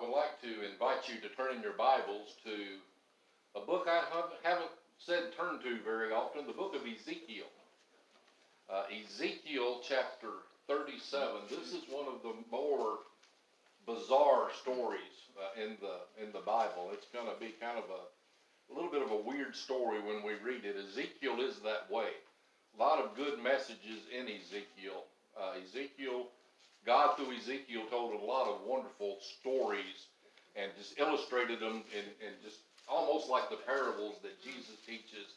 I would like to invite you to turn in your Bibles to a book I haven't said turn to very often, the book of Ezekiel. Uh, Ezekiel chapter 37. This is one of the more bizarre stories uh, in the in the Bible. It's going to be kind of a, a little bit of a weird story when we read it. Ezekiel is that way. A lot of good messages in Ezekiel. Uh, Ezekiel God, through Ezekiel, told a lot of wonderful stories and just illustrated them in, in just almost like the parables that Jesus teaches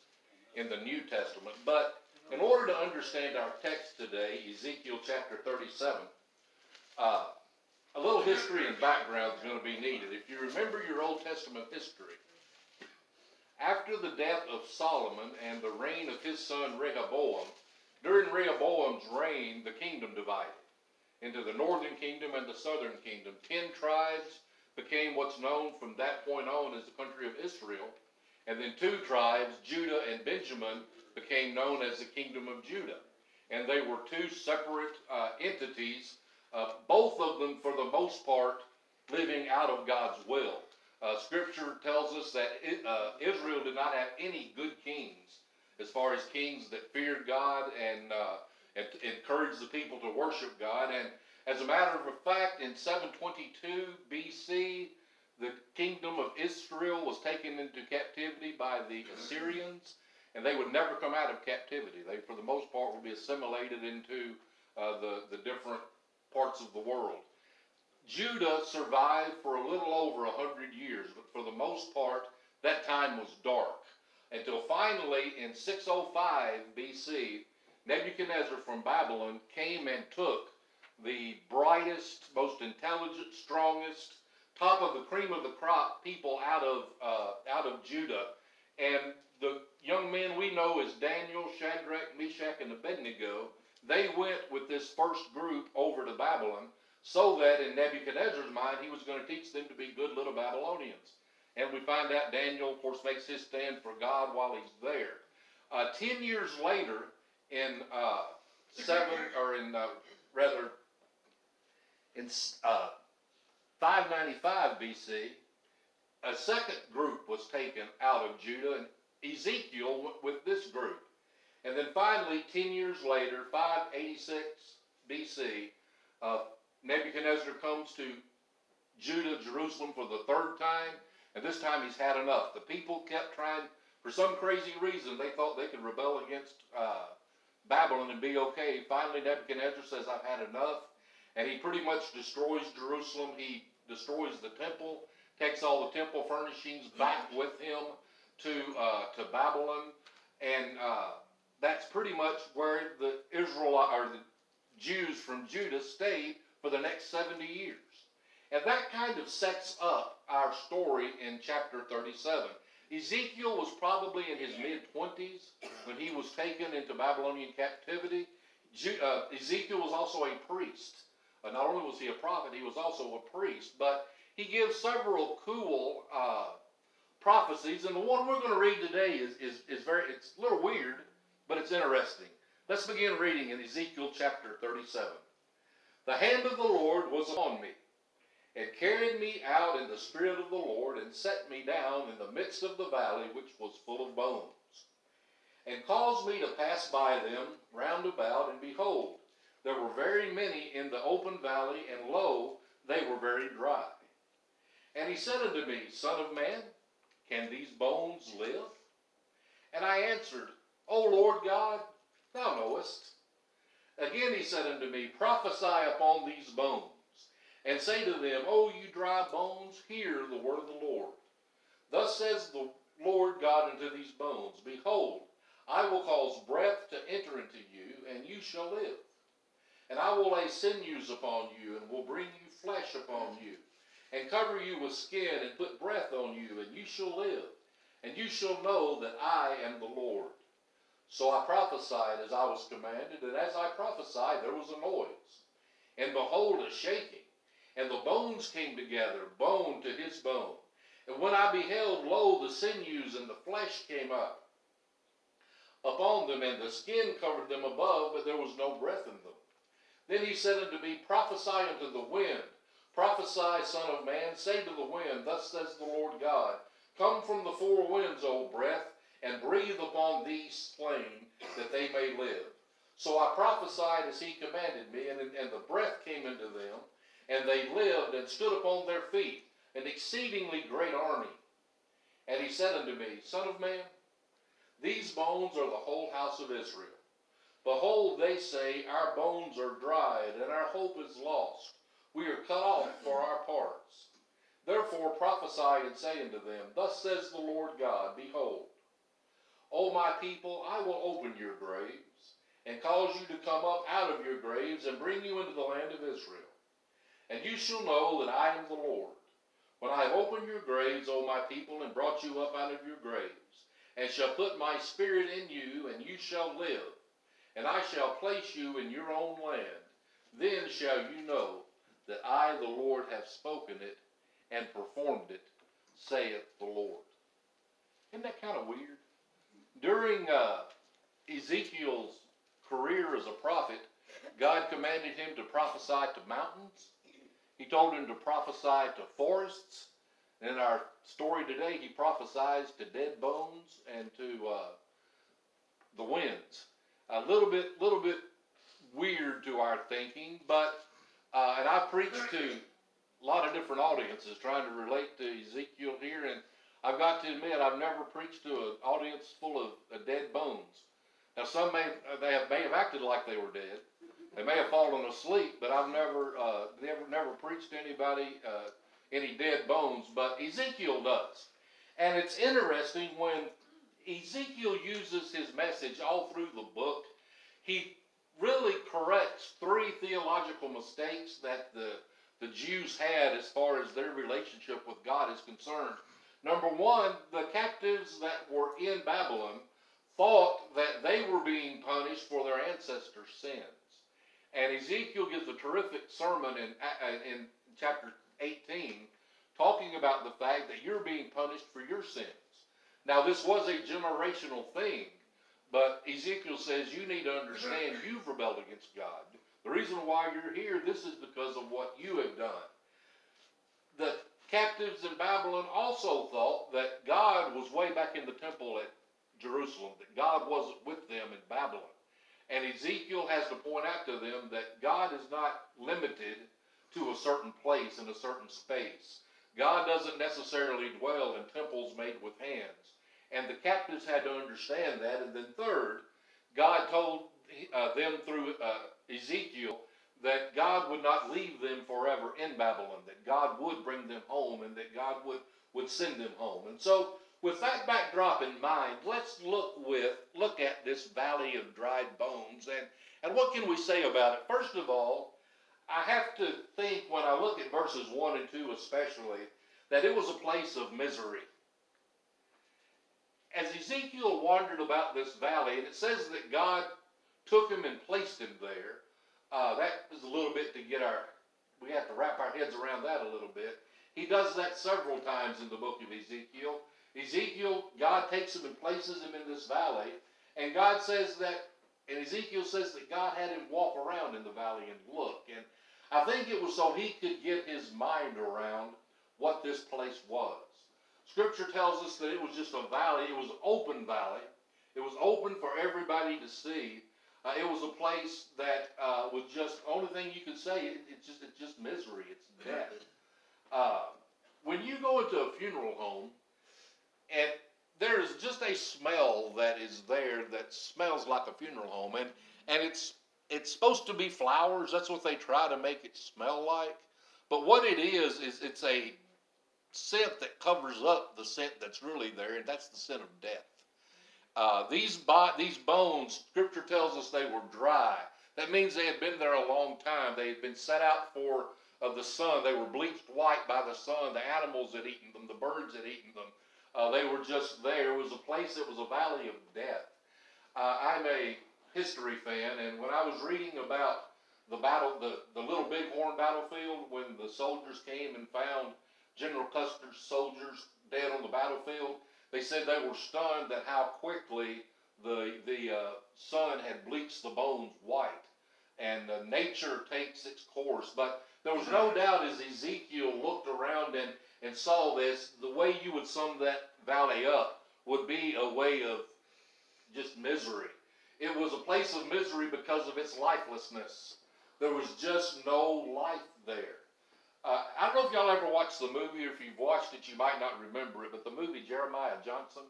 in the New Testament. But in order to understand our text today, Ezekiel chapter 37, uh, a little history and background is going to be needed. If you remember your Old Testament history, after the death of Solomon and the reign of his son Rehoboam, during Rehoboam's reign, the kingdom divided into the northern kingdom and the southern kingdom. Ten tribes became what's known from that point on as the country of Israel. And then two tribes, Judah and Benjamin, became known as the kingdom of Judah. And they were two separate uh, entities, uh, both of them, for the most part, living out of God's will. Uh, scripture tells us that it, uh, Israel did not have any good kings, as far as kings that feared God and uh, and encourage the people to worship God. And as a matter of fact, in 722 BC, the kingdom of Israel was taken into captivity by the Assyrians, and they would never come out of captivity. They, for the most part, would be assimilated into uh, the, the different parts of the world. Judah survived for a little over a hundred years, but for the most part, that time was dark. Until finally, in 605 BC, Nebuchadnezzar from Babylon came and took the brightest, most intelligent, strongest, top of the cream of the crop people out of uh, out of Judah, and the young men we know as Daniel, Shadrach, Meshach, and Abednego. They went with this first group over to Babylon, so that in Nebuchadnezzar's mind he was going to teach them to be good little Babylonians. And we find out Daniel, of course, makes his stand for God while he's there. Uh, ten years later, in uh, seven or in uh, rather in uh, 595 BC, a second group was taken out of Judah, and Ezekiel went with this group. And then finally, 10 years later, 586 BC, uh, Nebuchadnezzar comes to Judah, Jerusalem for the third time, and this time he's had enough. The people kept trying, for some crazy reason, they thought they could rebel against uh, Babylon and be okay. Finally, Nebuchadnezzar says, I've had enough. And he pretty much destroys Jerusalem. He destroys the temple, takes all the temple furnishings back with him to, uh, to Babylon. And uh, that's pretty much where the Israel or the Jews from Judah stayed for the next 70 years. And that kind of sets up our story in chapter 37. Ezekiel was probably in his mid 20s when he was taken into Babylonian captivity. Uh, Ezekiel was also a priest. Uh, not only was he a prophet, he was also a priest. But he gives several cool uh, prophecies, and the one we're going to read today is, is, is very, it's a little weird, but it's interesting. Let's begin reading in Ezekiel chapter 37. The hand of the Lord was on me and carried me out in the spirit of the Lord, and set me down in the midst of the valley which was full of bones, and caused me to pass by them round about, and behold, there were very many in the open valley, and lo, they were very dry. And he said unto me, Son of man, can these bones live? And I answered, O Lord God, thou knowest. Again he said unto me, Prophesy upon these bones and say to them, O you dry bones, hear the word of the Lord. Thus says the Lord God unto these bones, Behold, I will cause breath to enter into you, and you shall live. And I will lay sinews upon you, and will bring you flesh upon you, and cover you with skin, and put breath on you, and you shall live. And you shall know that I am the Lord. So I prophesied as I was commanded, and as I prophesied, there was a noise. And behold, a shaking and the bones came together, bone to his bone. And when I beheld, lo, the sinews and the flesh came up upon them, and the skin covered them above, but there was no breath in them. Then he said unto me, Prophesy unto the wind, prophesy Son of Man, say to the wind, Thus says the Lord God, Come from the four winds, O breath, and breathe upon these slain, that they may live. So I prophesied as he commanded me, and, and the breath came into them, and they lived and stood upon their feet, an exceedingly great army. And he said unto me, Son of man, these bones are the whole house of Israel. Behold, they say, Our bones are dried, and our hope is lost. We are cut off for our parts. Therefore prophesy and say unto them, Thus says the Lord God, Behold, O my people, I will open your graves, and cause you to come up out of your graves, and bring you into the land of Israel. And you shall know that I am the Lord, when I have opened your graves, O my people, and brought you up out of your graves, and shall put my spirit in you, and you shall live, and I shall place you in your own land. Then shall you know that I, the Lord, have spoken it and performed it, saith the Lord. Isn't that kind of weird? During uh, Ezekiel's career as a prophet, God commanded him to prophesy to mountains. He told him to prophesy to forests. In our story today, he prophesies to dead bones and to uh, the winds. A little bit, little bit weird to our thinking, but uh, and I've preached to a lot of different audiences trying to relate to Ezekiel here, and I've got to admit I've never preached to an audience full of uh, dead bones. Now some may they have, may have acted like they were dead. They may have fallen asleep, but I've never uh, never never preached to anybody uh, any dead bones. But Ezekiel does, and it's interesting when Ezekiel uses his message all through the book. He really corrects three theological mistakes that the the Jews had as far as their relationship with God is concerned. Number one, the captives that were in Babylon thought that they were being punished for their ancestors' sins. And Ezekiel gives a terrific sermon in, uh, uh, in chapter 18 talking about the fact that you're being punished for your sins. Now, this was a generational thing, but Ezekiel says you need to understand you've rebelled against God. The reason why you're here, this is because of what you have done. The captives in Babylon also thought that God was way back in the temple at Jerusalem, that God wasn't with them in Babylon. And Ezekiel has to point out to them that God is not limited to a certain place in a certain space. God doesn't necessarily dwell in temples made with hands. And the captives had to understand that. And then, third, God told uh, them through uh, Ezekiel that God would not leave them forever in Babylon, that God would bring them home and that God would, would send them home. And so with that backdrop in mind, let's look with look at this valley of dried bones and, and what can we say about it? First of all, I have to think when I look at verses 1 and 2 especially, that it was a place of misery. As Ezekiel wandered about this valley, and it says that God took him and placed him there. Uh, that is a little bit to get our, we have to wrap our heads around that a little bit. He does that several times in the book of Ezekiel. Ezekiel, God takes him and places him in this valley, and God says that, and Ezekiel says that God had him walk around in the valley and look. And I think it was so he could get his mind around what this place was. Scripture tells us that it was just a valley, it was an open valley. It was open for everybody to see. Uh, it was a place that uh, was just only thing you could say. It, it's just it's just misery. It's death. Uh, when you go into a funeral home, and there is just a smell that is there that smells like a funeral home, and and it's it's supposed to be flowers. That's what they try to make it smell like. But what it is is it's a scent that covers up the scent that's really there, and that's the scent of death. Uh, these, bo- these bones, Scripture tells us they were dry. That means they had been there a long time. They had been set out for of the sun. They were bleached white by the sun. The animals had eaten them. The birds had eaten them. Uh, they were just there. It was a place that was a valley of death. Uh, I'm a history fan, and when I was reading about the battle, the, the Little Bighorn battlefield, when the soldiers came and found General Custer's soldiers dead on the battlefield, they said they were stunned at how quickly the, the uh, sun had bleached the bones white. And uh, nature takes its course. But There was no doubt as Ezekiel looked around and, and saw this, the way you would sum that valley up would be a way of just misery. It was a place of misery because of its lifelessness. There was just no life there. Uh, I don't know if y'all ever watched the movie, or if you've watched it, you might not remember it, but the movie Jeremiah Johnson.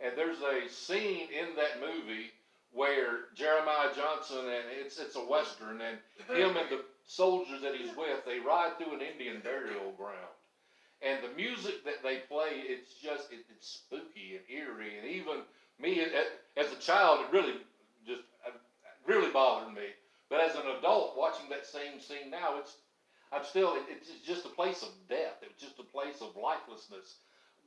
And there's a scene in that movie where Jeremiah Johnson, and it's it's a western, and him and the soldiers that he's with, they ride through an Indian burial ground, and the music that they play, it's just it, it's spooky and eerie, and even me as a child, it really just uh, really bothered me. But as an adult watching that same scene now, it's I'm still it's just a place of death. It's just a place of lifelessness.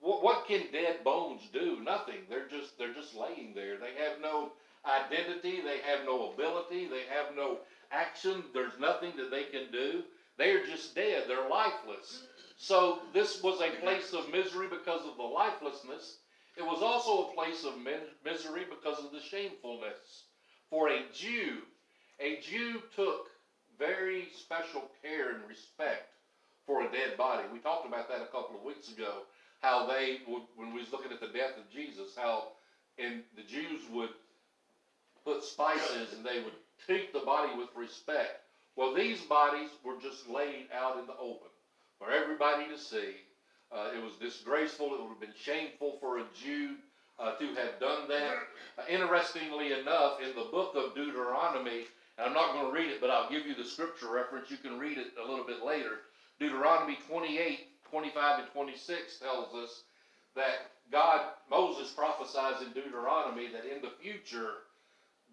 What, what can dead bones do? Nothing. They're just they're just laying there. They have no identity. They have no ability. They have no action. There's nothing that they can do. They're just dead. They're lifeless. So this was a place of misery because of the lifelessness. It was also a place of misery because of the shamefulness. For a Jew, a Jew took very special care and respect for a dead body. We talked about that a couple of weeks ago. How they would, when we was looking at the death of Jesus, how and the Jews would put spices and they would treat the body with respect. Well, these bodies were just laid out in the open for everybody to see. Uh, it was disgraceful. It would have been shameful for a Jew uh, to have done that. Uh, interestingly enough, in the book of Deuteronomy, and I'm not going to read it, but I'll give you the scripture reference. You can read it a little bit later. Deuteronomy 28, 25, and 26 tells us that God, Moses prophesies in Deuteronomy that in the future,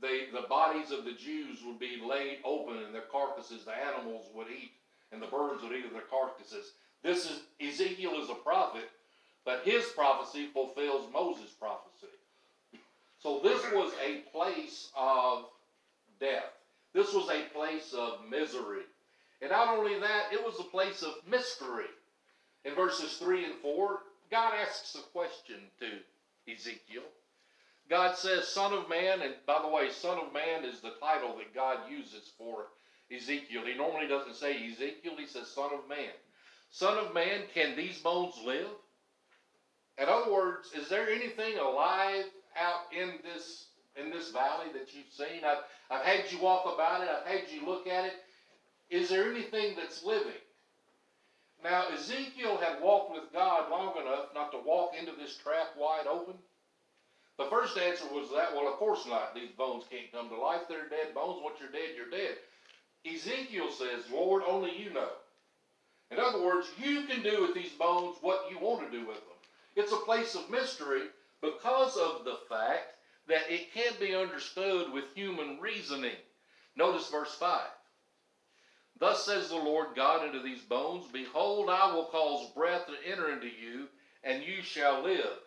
they, the bodies of the Jews would be laid open and their carcasses, the animals would eat, and the birds would eat their carcasses. This is Ezekiel is a prophet, but his prophecy fulfills Moses' prophecy. So this was a place of death. This was a place of misery. And not only that, it was a place of mystery. In verses 3 and 4, God asks a question to Ezekiel. God says, Son of Man, and by the way, Son of Man is the title that God uses for Ezekiel. He normally doesn't say Ezekiel, he says Son of Man. Son of Man, can these bones live? In other words, is there anything alive out in this in this valley that you've seen? I've, I've had you walk about it, I've had you look at it. Is there anything that's living? Now, Ezekiel had walked with God long enough not to walk into this trap wide open. The first answer was that, well, of course not. These bones can't come to life. They're dead bones. Once you're dead, you're dead. Ezekiel says, Lord, only you know. In other words, you can do with these bones what you want to do with them. It's a place of mystery because of the fact that it can't be understood with human reasoning. Notice verse 5. Thus says the Lord God unto these bones, Behold, I will cause breath to enter into you, and you shall live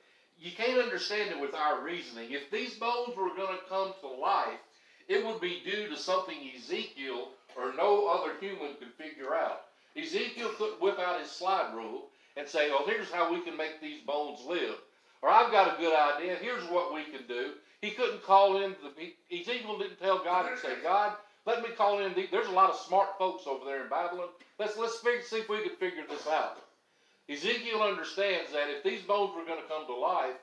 you can't understand it with our reasoning. If these bones were going to come to life, it would be due to something Ezekiel or no other human could figure out. Ezekiel could whip out his slide rule and say, oh, here's how we can make these bones live. Or I've got a good idea. Here's what we can do. He couldn't call in the Ezekiel didn't tell God and say, God, let me call in. The, there's a lot of smart folks over there in Babylon. Let's let's figure, see if we can figure this out. Ezekiel understands that if these bones were going to come to life,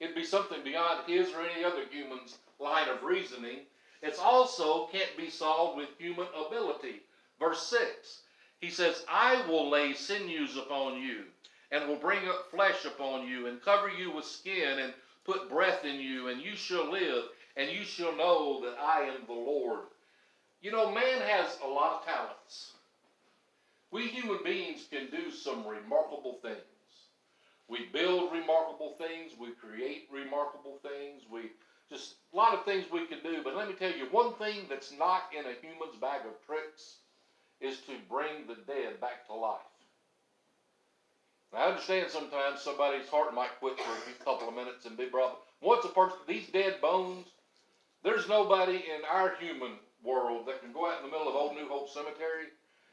it'd be something beyond his or any other human's line of reasoning. It also can't be solved with human ability. Verse 6, he says, I will lay sinews upon you, and will bring up flesh upon you, and cover you with skin, and put breath in you, and you shall live, and you shall know that I am the Lord. You know, man has a lot of talents. We human beings can do some remarkable things. We build remarkable things. We create remarkable things. We just a lot of things we can do. But let me tell you, one thing that's not in a human's bag of tricks is to bring the dead back to life. Now, I understand sometimes somebody's heart might quit for a couple of minutes and be brought. Once a person, these dead bones, there's nobody in our human world that can go out in the middle of Old New Hope Cemetery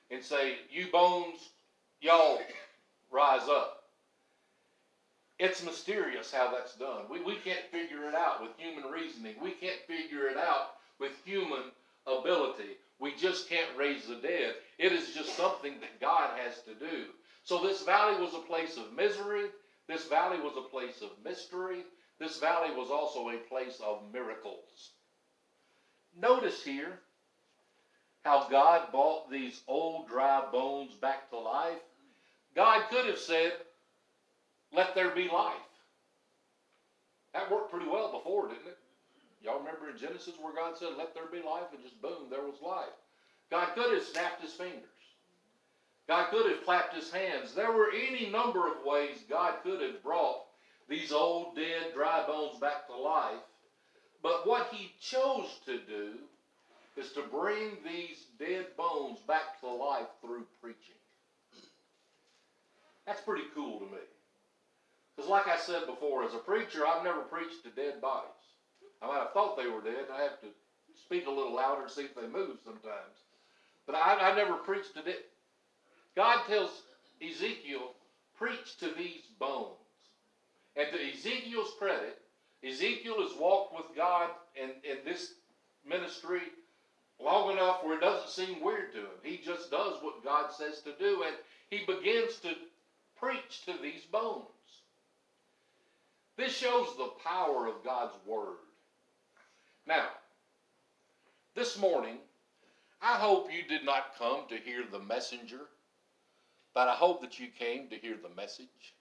and say, You bones, y'all rise up. It's mysterious how that's done. We, we can't figure it out with human reasoning. We can't figure it out with human ability. We just can't raise the dead. It is just something that God has to do. So this valley was a place of misery. This valley was a place of mystery. This valley was also a place of miracles. Notice here how God brought these old dry bones back to life. God could have said, Let there be life. That worked pretty well before, didn't it? Y'all remember in Genesis where God said, Let there be life, and just boom, there was life. God could have snapped his fingers. God could have clapped his hands. There were any number of ways God could have brought these old, dead, dry bones back to life. But what he chose to do is to bring these dead bones back to life through preaching. That's pretty cool to me. Because, like I said before, as a preacher, I've never preached to dead bodies. I might have thought they were dead. I have to speak a little louder to see if they move sometimes. But I, I never preached to dead. God tells Ezekiel, preach to these bones. And to Ezekiel's credit, Ezekiel has walked with God in, in this ministry long enough where it doesn't seem weird to him. He just does what God says to do, and he begins to preach to these bones. This shows the power of God's Word. Now, this morning, I hope you did not come to hear the messenger, but I hope that you came to hear the message.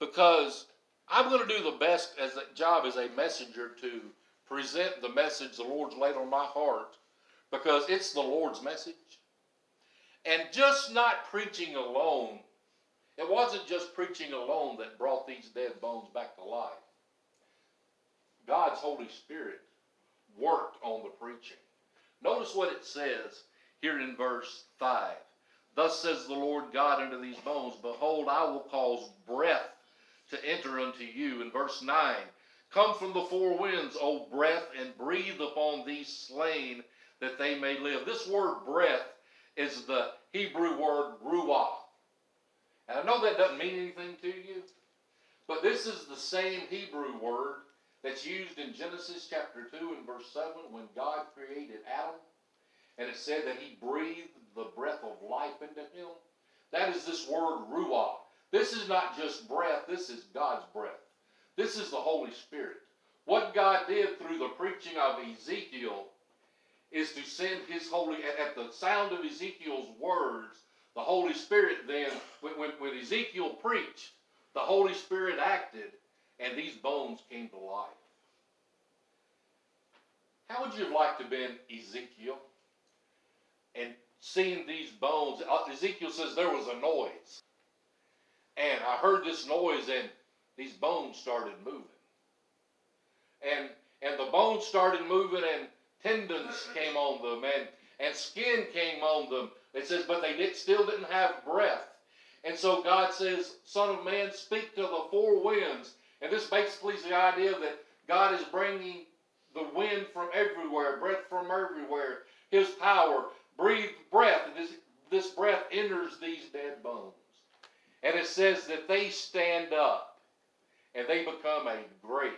Because I'm going to do the best as a job as a messenger to present the message the Lord's laid on my heart because it's the Lord's message. And just not preaching alone, it wasn't just preaching alone that brought these dead bones back to life. God's Holy Spirit worked on the preaching. Notice what it says here in verse 5. Thus says the Lord God unto these bones, Behold, I will cause breath to enter unto you. In verse 9, Come from the four winds, O breath, and breathe upon these slain that they may live. This word breath is the Hebrew word ruah. And I know that doesn't mean anything to you, but this is the same Hebrew word that's used in Genesis chapter 2 and verse 7 when God created Adam. And it said that he breathed the breath of life into him. That is this word ruah. This is not just breath, this is God's breath. This is the Holy Spirit. What God did through the preaching of Ezekiel is to send his holy, at, the sound of Ezekiel's words, the Holy Spirit then, when, when, when Ezekiel preached, the Holy Spirit acted, and these bones came to life. How would you have liked to have been Ezekiel and seen these bones? Uh, Ezekiel says there was a noise. And I heard this noise, and these bones started moving. And and the bones started moving, and tendons came on them, and, and skin came on them. It says, but they did, still didn't have breath. And so God says, Son of man, speak to the four winds. And this basically is the idea that God is bringing the wind from everywhere, breath from everywhere, His power, breathe breath. And this, this breath enters these dead bones. And it says that they stand up and they become a great,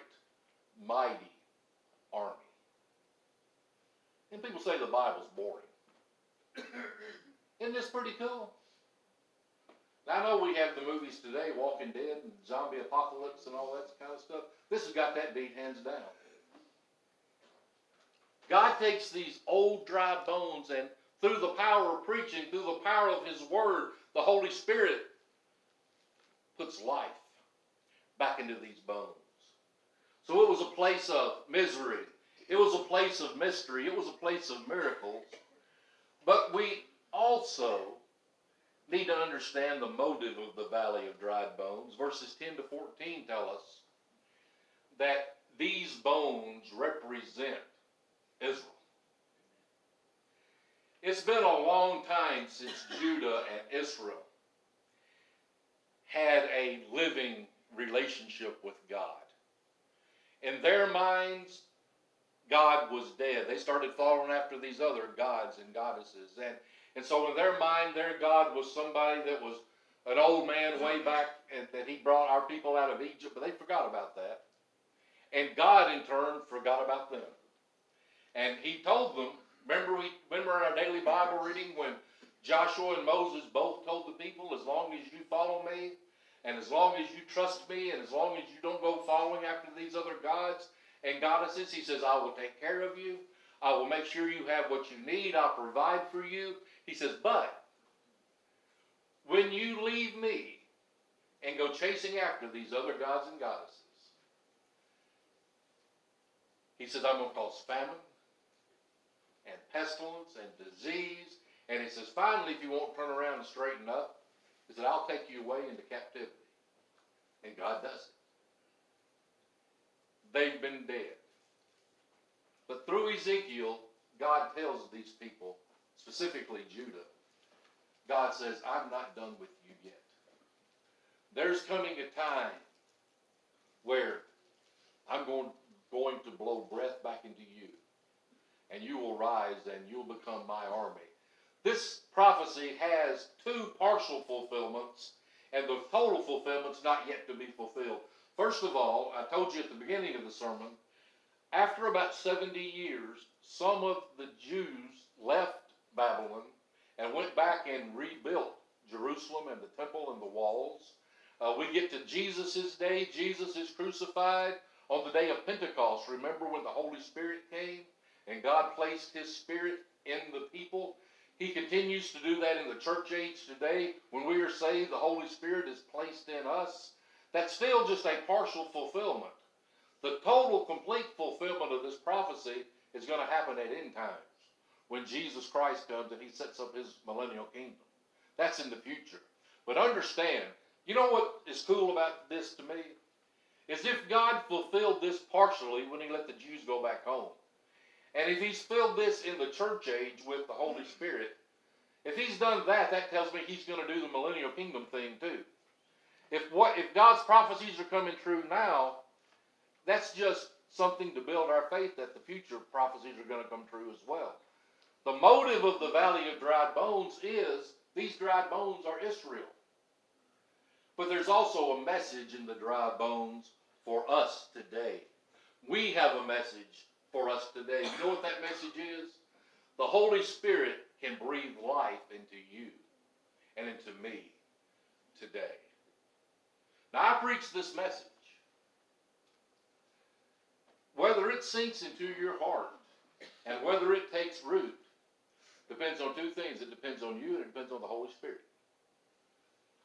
mighty army. And people say the Bible's boring. Isn't this pretty cool? Now, I know we have the movies today, Walking Dead and Zombie Apocalypse and all that kind of stuff. This has got that beat hands down. God takes these old dry bones and through the power of preaching, through the power of His Word, the Holy Spirit puts life back into these bones. So it was a place of misery. It was a place of mystery. It was a place of miracles. But we also need to understand the motive of the valley of dried bones. Verses 10 to 14 tell us that these bones represent Israel. It's been a long time since Judah and Israel had a living relationship with God. In their minds, God was dead. They started following after these other gods and goddesses. And, and so in their mind, their God was somebody that was an old man way back and that he brought our people out of Egypt, but they forgot about that. And God, in turn, forgot about them. And he told them Remember we remember our daily Bible reading when Joshua and Moses both told the people, as long as you follow me, and as long as you trust me, and as long as you don't go following after these other gods and goddesses, he says, I will take care of you. I will make sure you have what you need. I'll provide for you. He says, but when you leave me and go chasing after these other gods and goddesses, he says, I'm going to cause famine and pestilence and disease. And he says, finally, if you won't turn around and straighten up, he said, I'll take you away into captivity. And God does it. They've been dead. But through Ezekiel, God tells these people, specifically Judah, God says, I'm not done with you yet. There's coming a time where I'm going, going to blow breath back into you, and you will rise and you'll become my army. This prophecy has two partial fulfillments, and the total fulfillment's not yet to be fulfilled. First of all, I told you at the beginning of the sermon, after about 70 years, some of the Jews left Babylon and went back and rebuilt Jerusalem and the temple and the walls. Uh, we get to Jesus' day. Jesus is crucified on the day of Pentecost. Remember when the Holy Spirit came and God placed His Spirit in the people? He continues to do that in the church age today. When we are saved, the Holy Spirit is placed in us. That's still just a partial fulfillment. The total, complete fulfillment of this prophecy is going to happen at end times when Jesus Christ comes and he sets up his millennial kingdom. That's in the future. But understand, you know what is cool about this to me? Is if God fulfilled this partially when he let the Jews go back home. And if he's filled this in the church age with the Holy Spirit, if he's done that, that tells me he's going to do the millennial kingdom thing too. If what if God's prophecies are coming true now, that's just something to build our faith that the future prophecies are going to come true as well. The motive of the valley of dry bones is these dry bones are Israel. But there's also a message in the dry bones for us today. We have a message for us today. You know what that message is? The Holy Spirit can breathe life into you and into me today. Now, I preach this message. Whether it sinks into your heart and whether it takes root depends on two things. It depends on you and it depends on the Holy Spirit.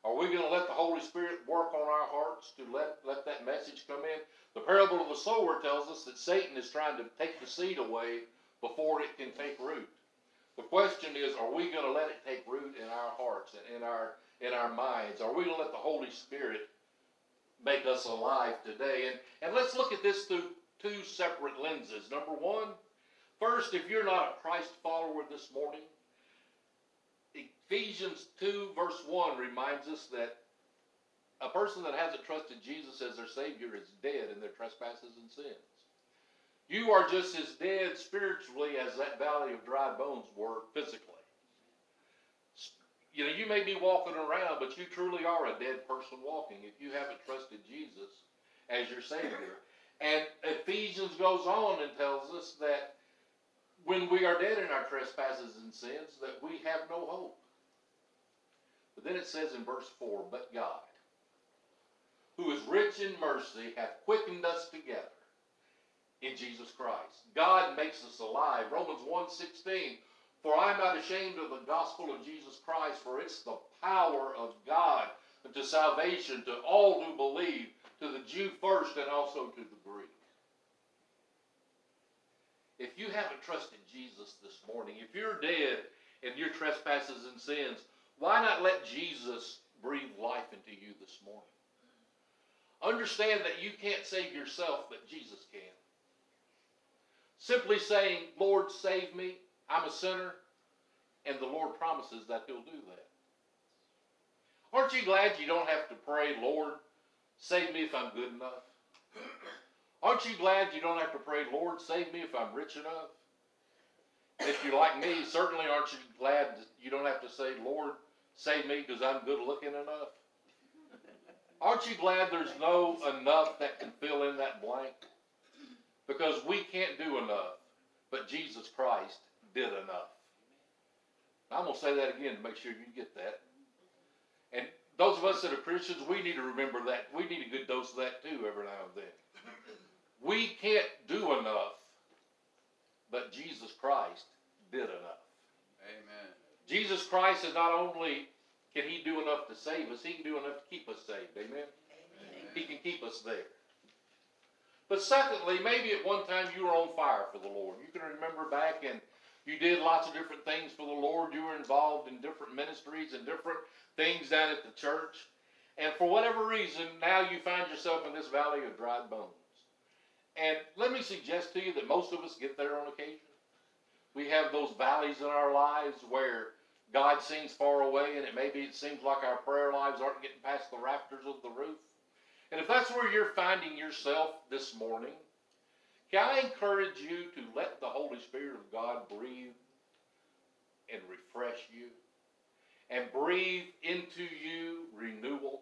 Are we going to let the Holy Spirit work on our hearts to let, let that message come in? The parable of the sower tells us that Satan is trying to take the seed away before it can take root. The question is, are we going to let it take root in our hearts and in our in our minds? Are we going to let the Holy Spirit make us alive today? And and let's look at this through two separate lenses. Number one, first, if you're not a Christ follower this morning, Ephesians 2, verse 1 reminds us that a person that hasn't trusted Jesus as their Savior is dead in their trespasses and sins. You are just as dead spiritually as that valley of dry bones were physically. You know, you may be walking around, but you truly are a dead person walking if you haven't trusted Jesus as your Savior. And Ephesians goes on and tells us that when we are dead in our trespasses and sins, that we have no hope. But then it says in verse 4, But God, who is rich in mercy, hath quickened us together in Jesus Christ. God makes us alive. Romans 1.16, For I am not ashamed of the gospel of Jesus Christ, for it's the power of God unto salvation to all who believe, to the Jew first and also to the If you haven't trusted Jesus this morning, if you're dead in your trespasses and sins, why not let Jesus breathe life into you this morning? Understand that you can't save yourself, but Jesus can. Simply saying, Lord, save me, I'm a sinner, and the Lord promises that He'll do that. Aren't you glad you don't have to pray, Lord, save me if I'm good enough? Aren't you glad you don't have to pray, Lord, save me if I'm rich enough? If you're like me, certainly aren't you glad you don't have to say, Lord, save me because I'm good looking enough? Aren't you glad there's no enough that can fill in that blank? Because we can't do enough, but Jesus Christ did enough. I'm going to say that again to make sure you get that. And those of us that are Christians, we need to remember that. We need a good dose of that too every now and then. We can't do enough, but Jesus Christ did enough. Amen. Jesus Christ is not only can he do enough to save us, he can do enough to keep us saved. Amen. He can keep us there. But secondly, maybe at one time you were on fire for the Lord. You can remember back and you did lots of different things for the Lord. You were involved in different ministries and different things down at the church. And for whatever reason, now you find yourself in this valley of dry bones. And let me suggest to you that most of us get there on occasion. We have those valleys in our lives where God seems far away, and it maybe it seems like our prayer lives aren't getting past the rafters of the roof. And if that's where you're finding yourself this morning, can I encourage you to let the Holy Spirit of God breathe and refresh you and breathe into you renewal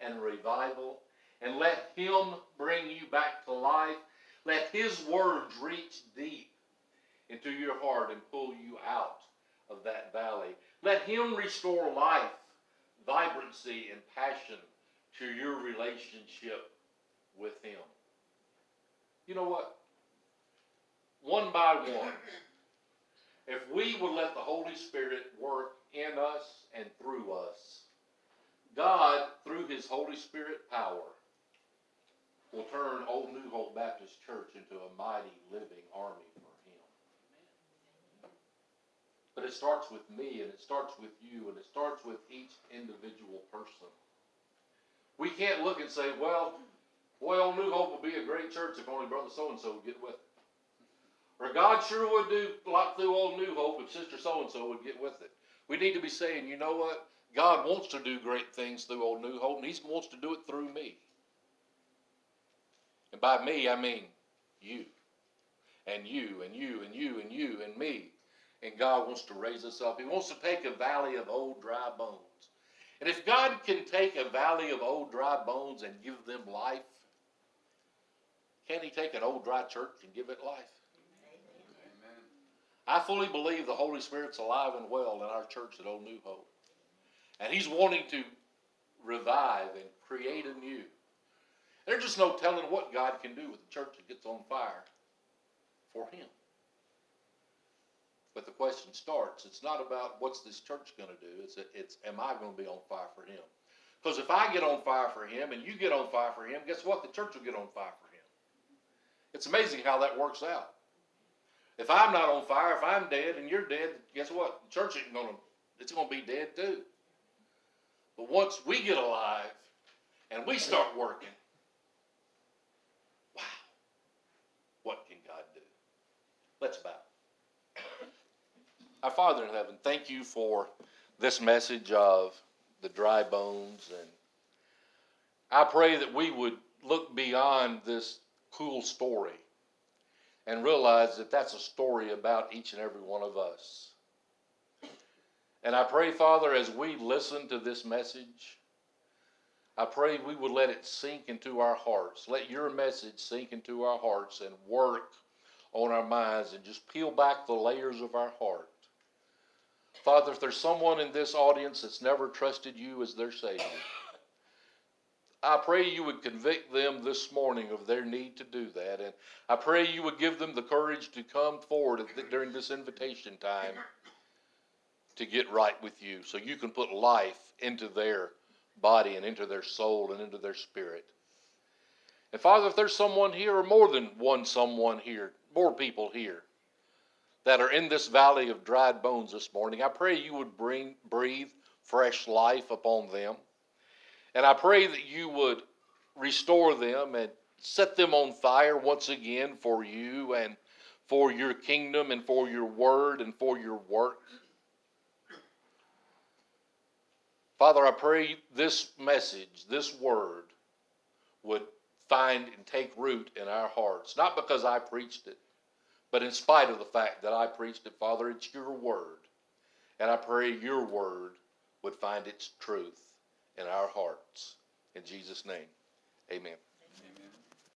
and revival and let Him bring you back to life. Let His words reach deep into your heart and pull you out of that valley. Let Him restore life, vibrancy, and passion to your relationship with Him. You know what? One by one, if we would let the Holy Spirit work in us and through us, God, through His Holy Spirit power, will turn Old New Hope Baptist Church into a mighty living army for Him. But it starts with me, and it starts with you, and it starts with each individual person. We can't look and say, well, boy, Old New Hope will be a great church if only Brother so and so would get with it. Or God sure would do lot through Old New Hope if Sister so and so would get with it. We need to be saying, you know what? God wants to do great things through Old New Hope, and He wants to do it through me. And by me, I mean you, and you, and you, and you, and you, and me. And God wants to raise us up. He wants to take a valley of old dry bones. And if God can take a valley of old dry bones and give them life, can He take an old dry church and give it life? Amen. I fully believe the Holy Spirit's alive and well in our church at Old New Hope. And He's wanting to revive and create anew. There's just no telling what God can do with a church that gets on fire for Him. But the question starts it's not about what's this church going to do, it's, it's am I going to be on fire for Him? Because if I get on fire for Him and you get on fire for Him, guess what? The church will get on fire for Him. It's amazing how that works out. If I'm not on fire, if I'm dead and you're dead, guess what? The church ain't gonna it's gonna be dead too. But once we get alive and we start working, wow, what can God do? Let's bow. Our Father in heaven, thank you for this message of the dry bones and I pray that we would look beyond this cool story and realize that that's a story about each and every one of us. And I pray, Father, as we listen to this message, I pray we would let it sink into our hearts. Let your message sink into our hearts and work on our minds and just peel back the layers of our heart. Father, if there's someone in this audience that's never trusted you as their Savior, I pray you would convict them this morning of their need to do that. And I pray you would give them the courage to come forward during this invitation time to get right with you so you can put life into their body and into their soul and into their spirit. And Father, if there's someone here, or more than one someone here, more people here, that are in this valley of dried bones this morning, I pray you would bring, breathe fresh life upon them. And I pray that you would restore them and set them on fire once again for you and for your kingdom and for your word and for your work. Father, I pray this message, this word, would find and take root in our hearts. Not because I preached it, but in spite of the fact that I preached it, Father, it's your word. And I pray your word would find its truth in our hearts. In Jesus' name, amen.